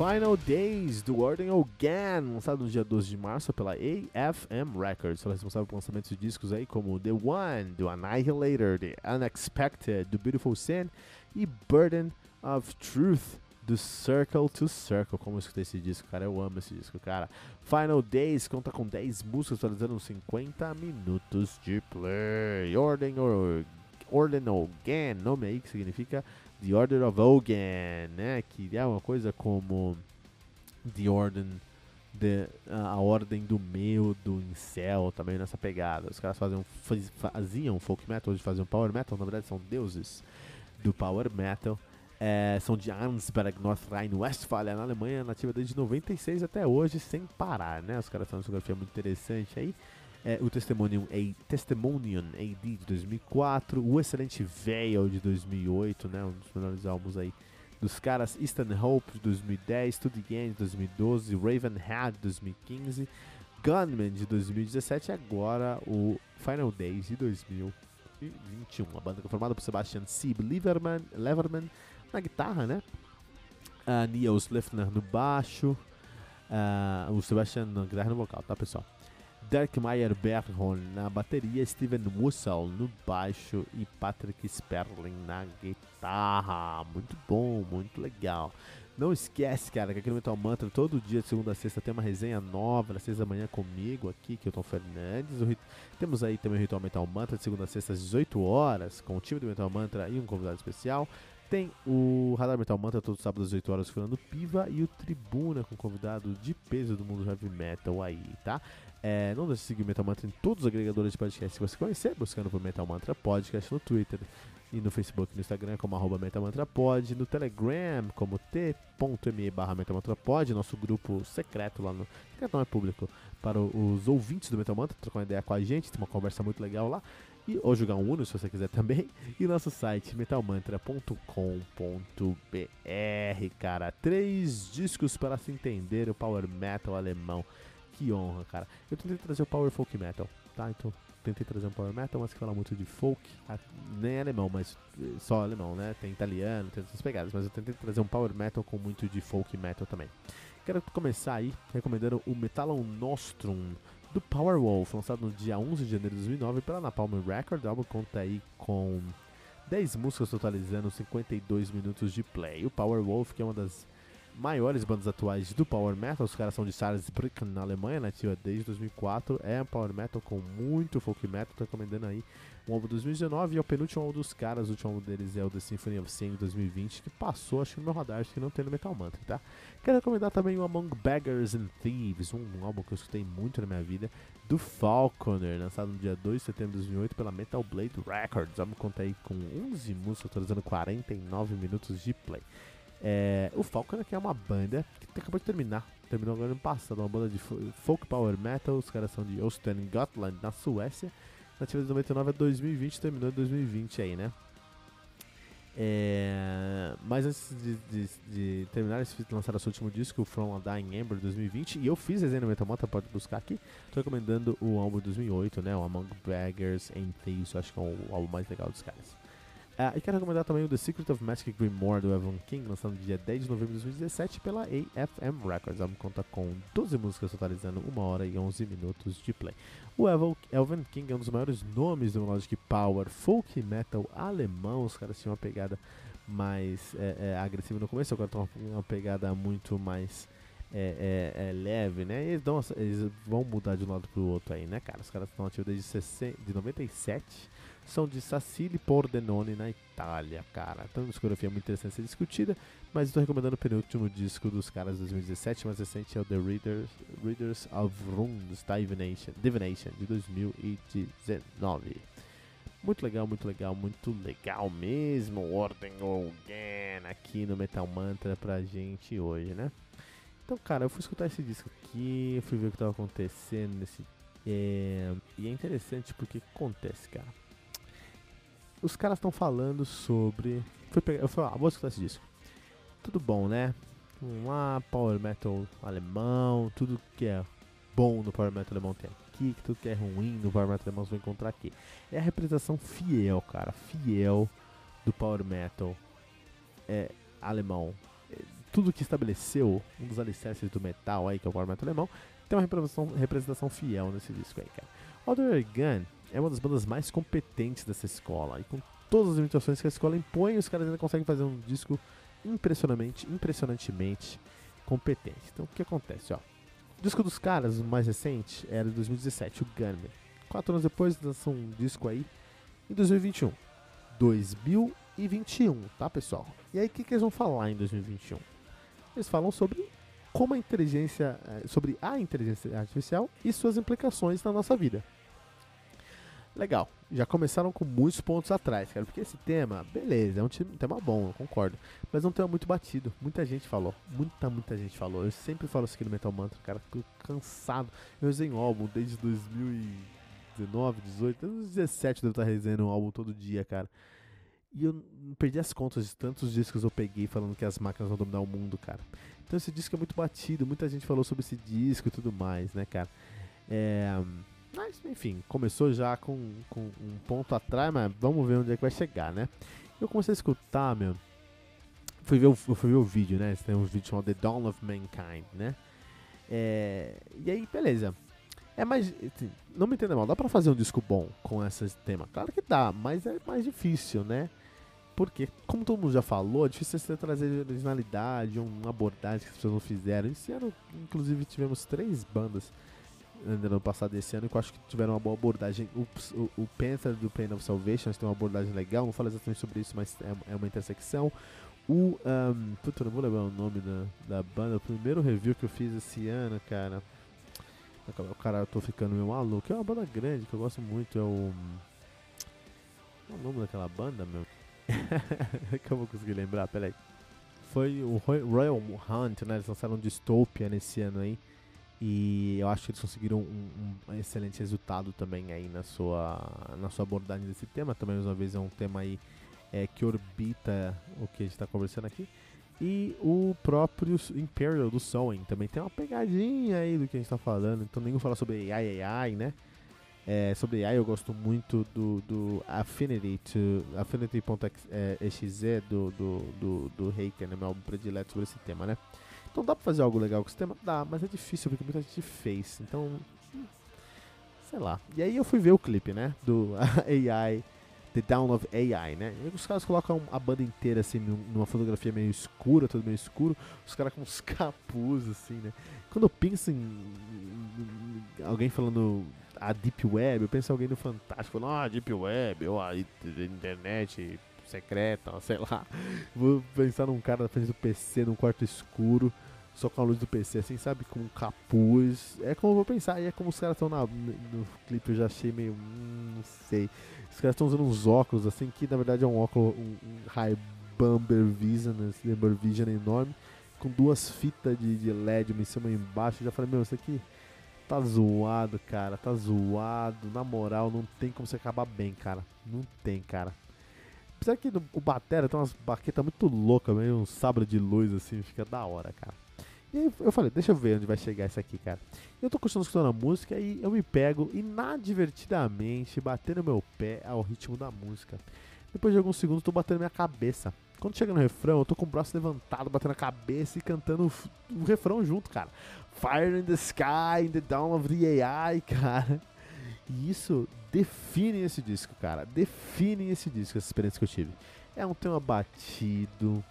Final Days do Ordem Again, lançado no dia 12 de março pela AFM Records. Ela é responsável por lançamentos de discos aí como The One, do Annihilator, The Unexpected, do Beautiful Sin e Burden of Truth, do Circle to Circle. Como eu escutei esse disco, cara, eu amo esse disco, cara. Final Days conta com 10 músicas, atualizando 50 minutos de play. Ordem, Ordem Again, nome aí que significa The Order of Ogan, né? Que é uma coisa como The Order, the, a Ordem do Meio, do Incel, também nessa pegada. Os caras faziam, faziam folk metal, hoje faziam power metal, na verdade são deuses do power metal. É, são de Arnsberg, North Rhine-Westphalia, na Alemanha, nativa desde 96 até hoje, sem parar, né? Os caras têm uma discografia muito interessante aí é, o Testimonium, A, Testimonium AD de 2004, o excelente Veil de 2008, né, um dos melhores álbuns aí dos caras, Eastern Hope de 2010, To The End de 2012, Ravenhead de 2015, Gunman de 2017 e agora o Final Days de 2021. A banda é formada por Sebastian Sieb Leverman, Leverman na guitarra, né? Uh, Niels Lefner no baixo, uh, o Sebastian na guitarra no vocal, tá pessoal? Dirk Meyer Berghorn na bateria, Steven Mussel no baixo e Patrick Sperling na guitarra. Muito bom, muito legal. Não esquece, cara, que aqui no Metal Mantra, todo dia, de segunda a sexta, tem uma resenha nova, às seis da manhã comigo aqui, que eu tô Fernandes. Rit... Temos aí também o Ritual Metal Mantra, de segunda a sexta, às 18 horas, com o time do Metal Mantra e um convidado especial. Tem o Radar Metal Mantra todo sábado às 18 horas falando Piva e o Tribuna com convidado de peso do mundo heavy metal aí, tá? É, não deixe de seguir o Metal Mantra em todos os agregadores de podcast que você conhecer, buscando por Metal Mantra Podcast no Twitter e no Facebook no Instagram como arroba Pod, no Telegram como t.me barra nosso grupo secreto lá no. Secreto não é público, para os ouvintes do Metal Mantra, trocar uma ideia com a gente, tem uma conversa muito legal lá. E, ou jogar um Uno se você quiser também. E nosso site metalmantra.com.br, cara. Três discos para se entender o power metal alemão que honra, cara. Eu tentei trazer o Power Folk Metal, tá? Então, tentei trazer um Power Metal, mas que fala muito de folk, nem alemão, mas eh, só alemão, né? Tem italiano, tem essas pegadas, mas eu tentei trazer um Power Metal com muito de folk metal também. Quero começar aí recomendando o Metallum Nostrum do Powerwolf, lançado no dia 11 de janeiro de 2009 pela Napalm Record. O álbum conta aí com 10 músicas totalizando 52 minutos de play. O Powerwolf, que é uma das maiores bandas atuais do Power Metal. Os caras são de Salzbrücken, na Alemanha, nativa desde 2004. É um Power Metal com muito folk metal. Tô recomendando aí um álbum de 2019 e é o penúltimo álbum dos caras. O último álbum deles é o The Symphony of Sin de 2020, que passou, acho que no meu radar, acho que não tem no Metal Mantra, tá? Quero recomendar também o Among Beggars and Thieves, um, um álbum que eu escutei muito na minha vida, do Falconer, lançado no dia 2 de setembro de 2008 pela Metal Blade Records. O álbum conta aí com 11 músicas, atualizando 49 minutos de play. É, o Falcon que é uma banda que acabou de terminar. Terminou agora no passado, uma banda de folk power metal. Os caras são de Osten, Gotland, na Suécia. Nativa de 99 a 2020, terminou em 2020 aí, né? É, mas antes de, de, de, terminar, eles lançaram seu último disco, From a Dying Ember 2020. E eu fiz resenha no Metal Mota, pode buscar aqui. Tô recomendando o álbum 2008, né? O Among Beggars and Thieves. Acho que é o álbum mais legal dos caras. Uh, e quero recomendar também o The Secret of Magic Grimoire do Evan King, lançado no dia 10 de novembro de 2017 pela AFM Records. O álbum conta com 12 músicas totalizando 1 hora e 11 minutos de play. O Evan King é um dos maiores nomes do Melodic Power, folk metal alemão. Os caras tinham uma pegada mais é, é, agressiva no começo, agora estão uma pegada muito mais é, é, é, leve, né? Eles, dão, eles vão mudar de um lado pro outro aí, né, cara? Os caras estão ativos desde 60, de 97 são de Sassili Pordenone na Itália, cara. Então, uma discografia muito interessante a ser discutida, mas estou recomendando o penúltimo disco dos caras de 2017, mais recente é o The Readers, Readers of Runes Divination, Divination de 2019. Muito legal, muito legal, muito legal mesmo. Ordem Again aqui no Metal Mantra pra gente hoje, né? Então, cara, eu fui escutar esse disco aqui, fui ver o que tava acontecendo nesse. É, e é interessante porque acontece, cara? Os caras estão falando sobre. Fui pegar, eu falei, ah, vou escutar esse disco. Tudo bom, né? Vamos lá, Power Metal alemão, tudo que é bom no Power Metal alemão tem aqui, que tudo que é ruim no Power Metal alemão você vai encontrar aqui. É a representação fiel, cara, fiel do Power Metal é, alemão. É, tudo que estabeleceu um dos alicerces do metal aí, que é o Power Metal alemão, tem uma representação, representação fiel nesse disco aí, cara. Alder Gun é uma das bandas mais competentes dessa escola, e com todas as limitações que a escola impõe, os caras ainda conseguem fazer um disco impressionantemente, impressionantemente competente. Então o que acontece, ó? O disco dos caras, o mais recente, era de 2017, o Gunman. Quatro anos depois, lançam um disco aí em 2021. 2021, tá pessoal? E aí, o que, que eles vão falar em 2021? Eles falam sobre como a inteligência, eh, sobre a inteligência artificial e suas implicações na nossa vida. Legal, já começaram com muitos pontos atrás, cara, porque esse tema, beleza, é um tema bom, eu concordo, mas é um tema muito batido, muita gente falou, muita, muita gente falou, eu sempre falo isso aqui no Metal Mantra, cara, fico cansado, eu resenho álbum desde 2019, 18, 2017 eu devo estar resenhando um álbum todo dia, cara, e eu perdi as contas de tantos discos eu peguei falando que as máquinas vão dominar o mundo, cara. Então esse disco é muito batido, muita gente falou sobre esse disco e tudo mais, né, cara. É, mas, enfim, começou já com, com um ponto atrás, mas vamos ver onde é que vai chegar, né? Eu comecei a escutar, meu. Fui ver o, fui ver o vídeo, né? Tem um vídeo chamado The Dawn of Mankind, né? É, e aí, beleza. É mais. Não me entenda mal, dá pra fazer um disco bom com esse tema? Claro que dá, mas é mais difícil, né? Porque, como todo mundo já falou, é difícil você trazer originalidade, uma abordagem que as pessoas não fizeram. Esse ano, inclusive, tivemos três bandas no ano passado esse ano que eu acho que tiveram uma boa abordagem. O, o, o Panther do Pain of Salvation tem uma abordagem legal, não falo exatamente sobre isso, mas é, é uma intersecção. O. Um, puta, não vou lembrar o nome da, da banda. O primeiro review que eu fiz esse ano, cara. O cara, eu tô ficando meio maluco. É uma banda grande que eu gosto muito. É o. Qual é o nome daquela banda, meu? que eu vou conseguir lembrar, peraí. Foi o Royal Hunt, né? Eles lançaram Dystopia nesse ano aí. E eu acho que eles conseguiram um, um, excelente resultado também aí na sua, na sua abordagem desse tema. Também, mais uma vez, é um tema aí é, que orbita o que a gente está conversando aqui. E o próprio Imperial do Soen também tem uma pegadinha aí do que a gente está falando. Então, nenhum fala sobre AI, AI, né? É, sobre AI eu gosto muito do, do Affinity to Affinity.exe do, do, do, do Heiken, né? meu álbum predileto sobre esse tema, né? Então dá pra fazer algo legal com o sistema? Dá, mas é difícil porque muita gente fez. Então, sei lá. E aí eu fui ver o clipe, né? Do AI, The Down of AI, né? E os caras colocam a banda inteira assim numa fotografia meio escura, tudo meio escuro. Os caras com uns capuz assim, né? Quando eu penso em, alguém falando a Deep Web, eu penso em alguém no Fantástico falando, ah, Deep Web, ou a internet secreta, sei lá. Vou pensar num cara na frente do PC, num quarto escuro, só com a luz do PC, assim, sabe? Com capuz. É como eu vou pensar, e é como os caras estão no, clipe, eu já achei meio. Hum, não sei. Os caras estão usando uns óculos, assim, que na verdade é um óculos, um, um Ray-Ban Vision, esse Vision enorme, com duas fitas de, de LED, uma em cima e embaixo. Eu já falei, meu, isso aqui tá zoado, cara, tá zoado. Na moral, não tem como você acabar bem, cara. Não tem, cara. Apesar que o Batera tem umas baquetas muito loucas, meio um sabre de luz assim, fica da hora, cara. E aí eu falei, deixa eu ver onde vai chegar isso aqui, cara. Eu tô continuando escutando a música e eu me pego inadvertidamente batendo meu pé ao ritmo da música. Depois de alguns segundos, tô batendo minha cabeça. Quando chega no refrão, eu tô com o braço levantado, batendo a cabeça e cantando o, o refrão junto, cara. Fire in the sky, in the dawn of the AI, cara. E isso define esse disco, cara. Define esse disco, essa experiência que eu tive. É um tema batido,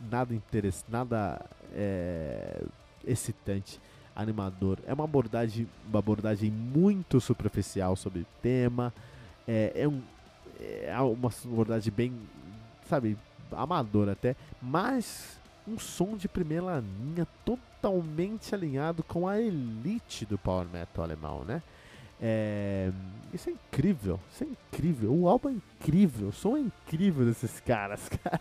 nada interessante, nada é, excitante, animador. É uma abordagem, uma abordagem muito superficial sobre o tema. É, é, um, é uma abordagem bem, sabe, amadora até, mas um som de primeira linha totalmente alinhado com a elite do power metal alemão, né? É, isso é incrível, isso é incrível. O álbum é incrível, o som é incrível desses caras, cara.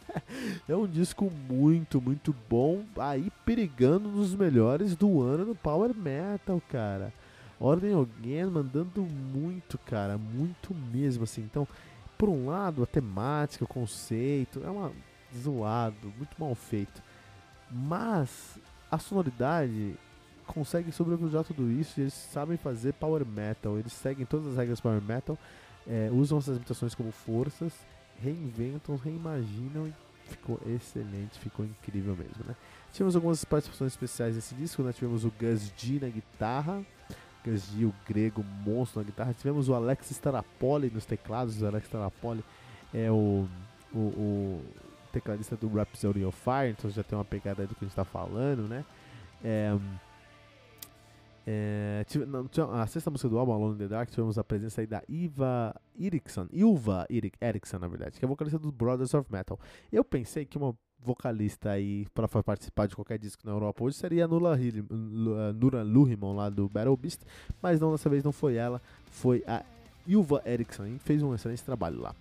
É um disco muito, muito bom, aí perigando nos melhores do ano no Power Metal, cara. Ordem Again mandando muito, cara, muito mesmo, assim. Então, por um lado, a temática, o conceito, é uma zoado, muito mal feito. Mas a sonoridade consegue sobrepujar tudo isso e eles sabem fazer power metal. Eles seguem todas as regras power metal, é, usam essas imitações como forças, reinventam, reimaginam e ficou excelente, ficou incrível mesmo, né? Tivemos algumas participações especiais nesse disco, né? Tivemos o Gus G na guitarra, Gus G, o grego monstro na guitarra. Tivemos o Alex Starapoli nos teclados, o Alex Starapoli é o, o, o tecladista do Rhapsody of Fire, então já tem uma pegada do que a gente está falando, né? É, é, tive, a sexta música do álbum, Alone in the Dark, tivemos a presença aí da Iva Eriksson, Ilva Eriksson, na verdade, que é vocalista dos Brothers of Metal. Eu pensei que uma vocalista aí para participar de qualquer disco na Europa hoje seria a Nula, Nura Luhimon lá do Battle Beast, mas não, dessa vez não foi ela, foi a Ilva Eriksson, e fez um excelente trabalho lá.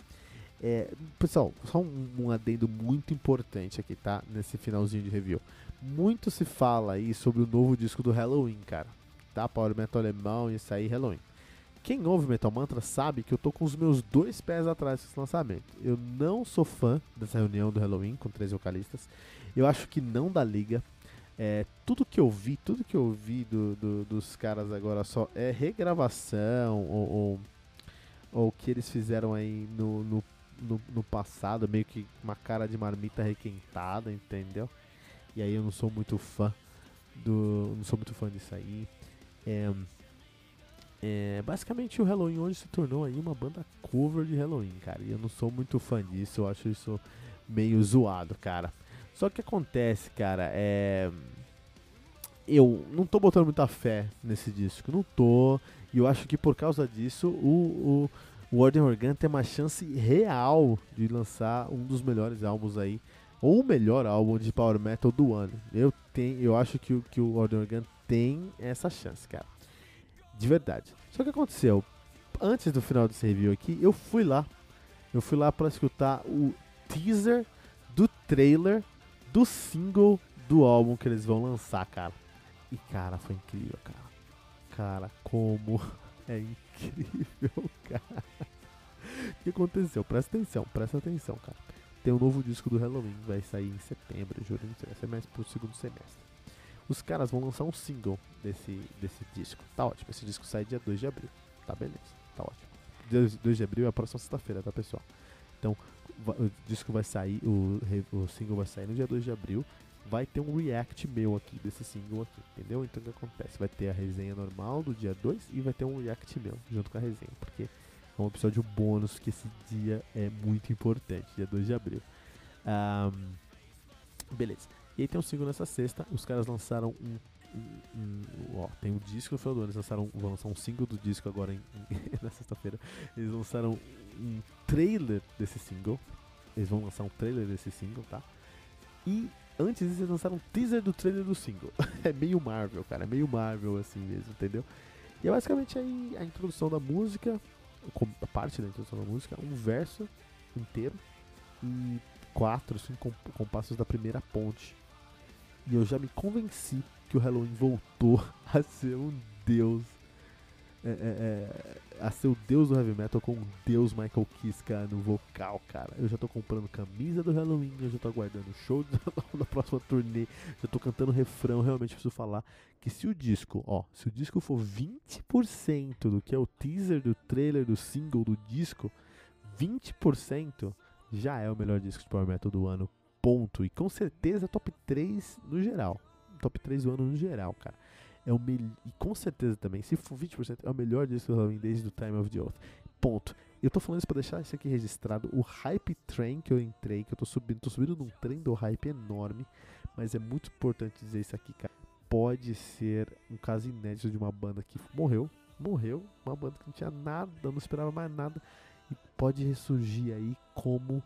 É, pessoal, só um, um adendo muito importante aqui, tá? Nesse finalzinho de review. Muito se fala aí sobre o novo disco do Halloween, cara tá? Power Metal alemão e sair Halloween. Quem ouve Metal Mantra sabe que eu tô com os meus dois pés atrás desse lançamento. Eu não sou fã dessa reunião do Halloween com três vocalistas. Eu acho que não dá liga. É, tudo que eu vi, tudo que eu vi do, do, dos caras agora só é regravação ou, ou, que eles fizeram aí no, no, no, no passado, meio que uma cara de marmita requentada, entendeu? E aí eu não sou muito fã do. Não sou muito fã disso aí. É, é, basicamente o Halloween hoje se tornou aí uma banda cover de Halloween, cara. E eu não sou muito fã disso, eu acho isso meio zoado, cara. Só que acontece, cara, é. Eu não tô botando muita fé nesse disco, não tô. E eu acho que por causa disso o, o, o Ordem Organ tem uma chance real de lançar um dos melhores álbuns aí, ou o melhor álbum de Power Metal do ano. Eu, tenho, eu acho que, que o Ordem Organ tem essa chance, cara. De verdade. Só que aconteceu, antes do final desse review aqui, eu fui lá. Eu fui lá para escutar o teaser do trailer do single do álbum que eles vão lançar, cara. E cara, foi incrível, cara. Cara, como é incrível, cara. O que aconteceu? Presta atenção, presta atenção, cara. Tem um novo disco do Halloween, vai sair em setembro, julho, vai ser mais pro segundo semestre os caras vão lançar um single desse, desse disco. Tá ótimo. Esse disco sai dia 2 de abril. Tá beleza. Tá ótimo. Dia 2 de abril é a próxima sexta-feira, tá pessoal? Então, o disco vai sair, o, o single vai sair no dia 2 de abril. Vai ter um react meu aqui desse single aqui, entendeu? Então o que acontece? Vai ter a resenha normal do dia 2 e vai ter um react meu junto com a resenha, porque é um episódio bônus que esse dia é muito importante, dia 2 de abril. Um, beleza. E aí tem um single nessa sexta, os caras lançaram um. um, um ó, tem um disco no final do ano, eles lançaram, vão lançar um single do disco agora em, na sexta-feira. Eles lançaram um trailer desse single. Eles vão lançar um trailer desse single, tá? E antes eles lançaram um teaser do trailer do single. é meio Marvel, cara, é meio Marvel assim mesmo, entendeu? E é basicamente aí a introdução da música, a parte da introdução da música, um verso inteiro e quatro, cinco compassos da primeira ponte e eu já me convenci que o Halloween voltou a ser um deus. É, é, é, a ser o deus do heavy metal com o deus Michael Kiska no vocal, cara. Eu já tô comprando camisa do Halloween, eu já tô aguardando o show da, próxima turnê, já tô cantando refrão. Realmente preciso falar que se o disco, ó, se o disco for 20% do que é o teaser do trailer do single do disco, 20% já é o melhor disco de power metal do ano ponto. E com certeza top 3 no geral. Top 3 do ano no geral, cara. É o E com certeza também, se for 20%, é o melhor disco do Halloween desde o Time of the Oath. Ponto. Eu tô falando isso pra deixar isso aqui registrado. O hype train que eu entrei, que eu tô subindo, tô subindo num trem do hype enorme. Mas é muito importante dizer isso aqui, cara. Pode ser um caso inédito de uma banda que morreu. Morreu. Uma banda que não tinha nada, não esperava mais nada. E pode ressurgir aí como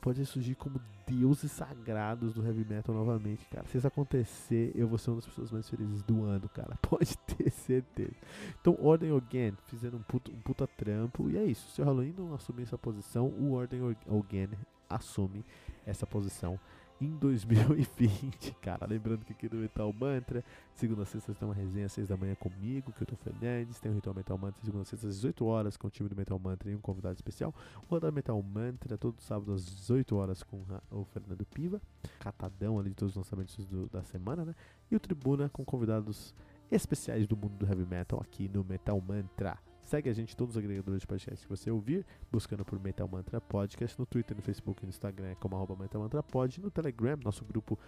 pode surgir como deuses sagrados do heavy metal novamente, cara. Se isso acontecer, eu vou ser uma das pessoas mais felizes do ano, cara. Pode ter certeza. Então, Ordem Again fizeram um puta, um puta trampo. E é isso. Se o Halloween não assumir essa posição, o Ordem Again assume essa posição em 2020, cara. Lembrando que aqui no Metal Mantra, segunda a sexta tem uma resenha às 6 da manhã comigo, que eu tô Fernandes, tem o Ritual Metal Mantra segunda a sexta às 18 horas com o time do Metal Mantra e um convidado especial. O Rodar Metal Mantra todo sábado às 18 horas com o Fernando Piva, catadão ali de todos os lançamentos do, da semana, né? E o Tribuna com convidados especiais do mundo do heavy metal aqui no Metal Mantra. Segue a gente em todos os agregadores de podcast que você ouvir, buscando por Metal Mantra Podcast, no Twitter, no Facebook no Instagram como arroba Metal Mantra Pod, no Telegram, nosso grupo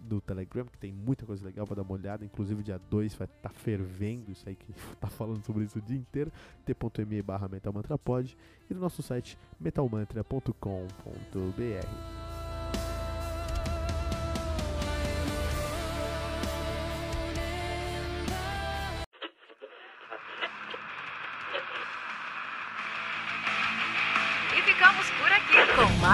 do Telegram, que tem muita coisa legal para dar uma olhada, inclusive dia 2 vai estar tá fervendo isso aí que tá falando sobre isso o dia inteiro, t.me barra Metal Mantra Pod, e no nosso site metalmantra.com.br.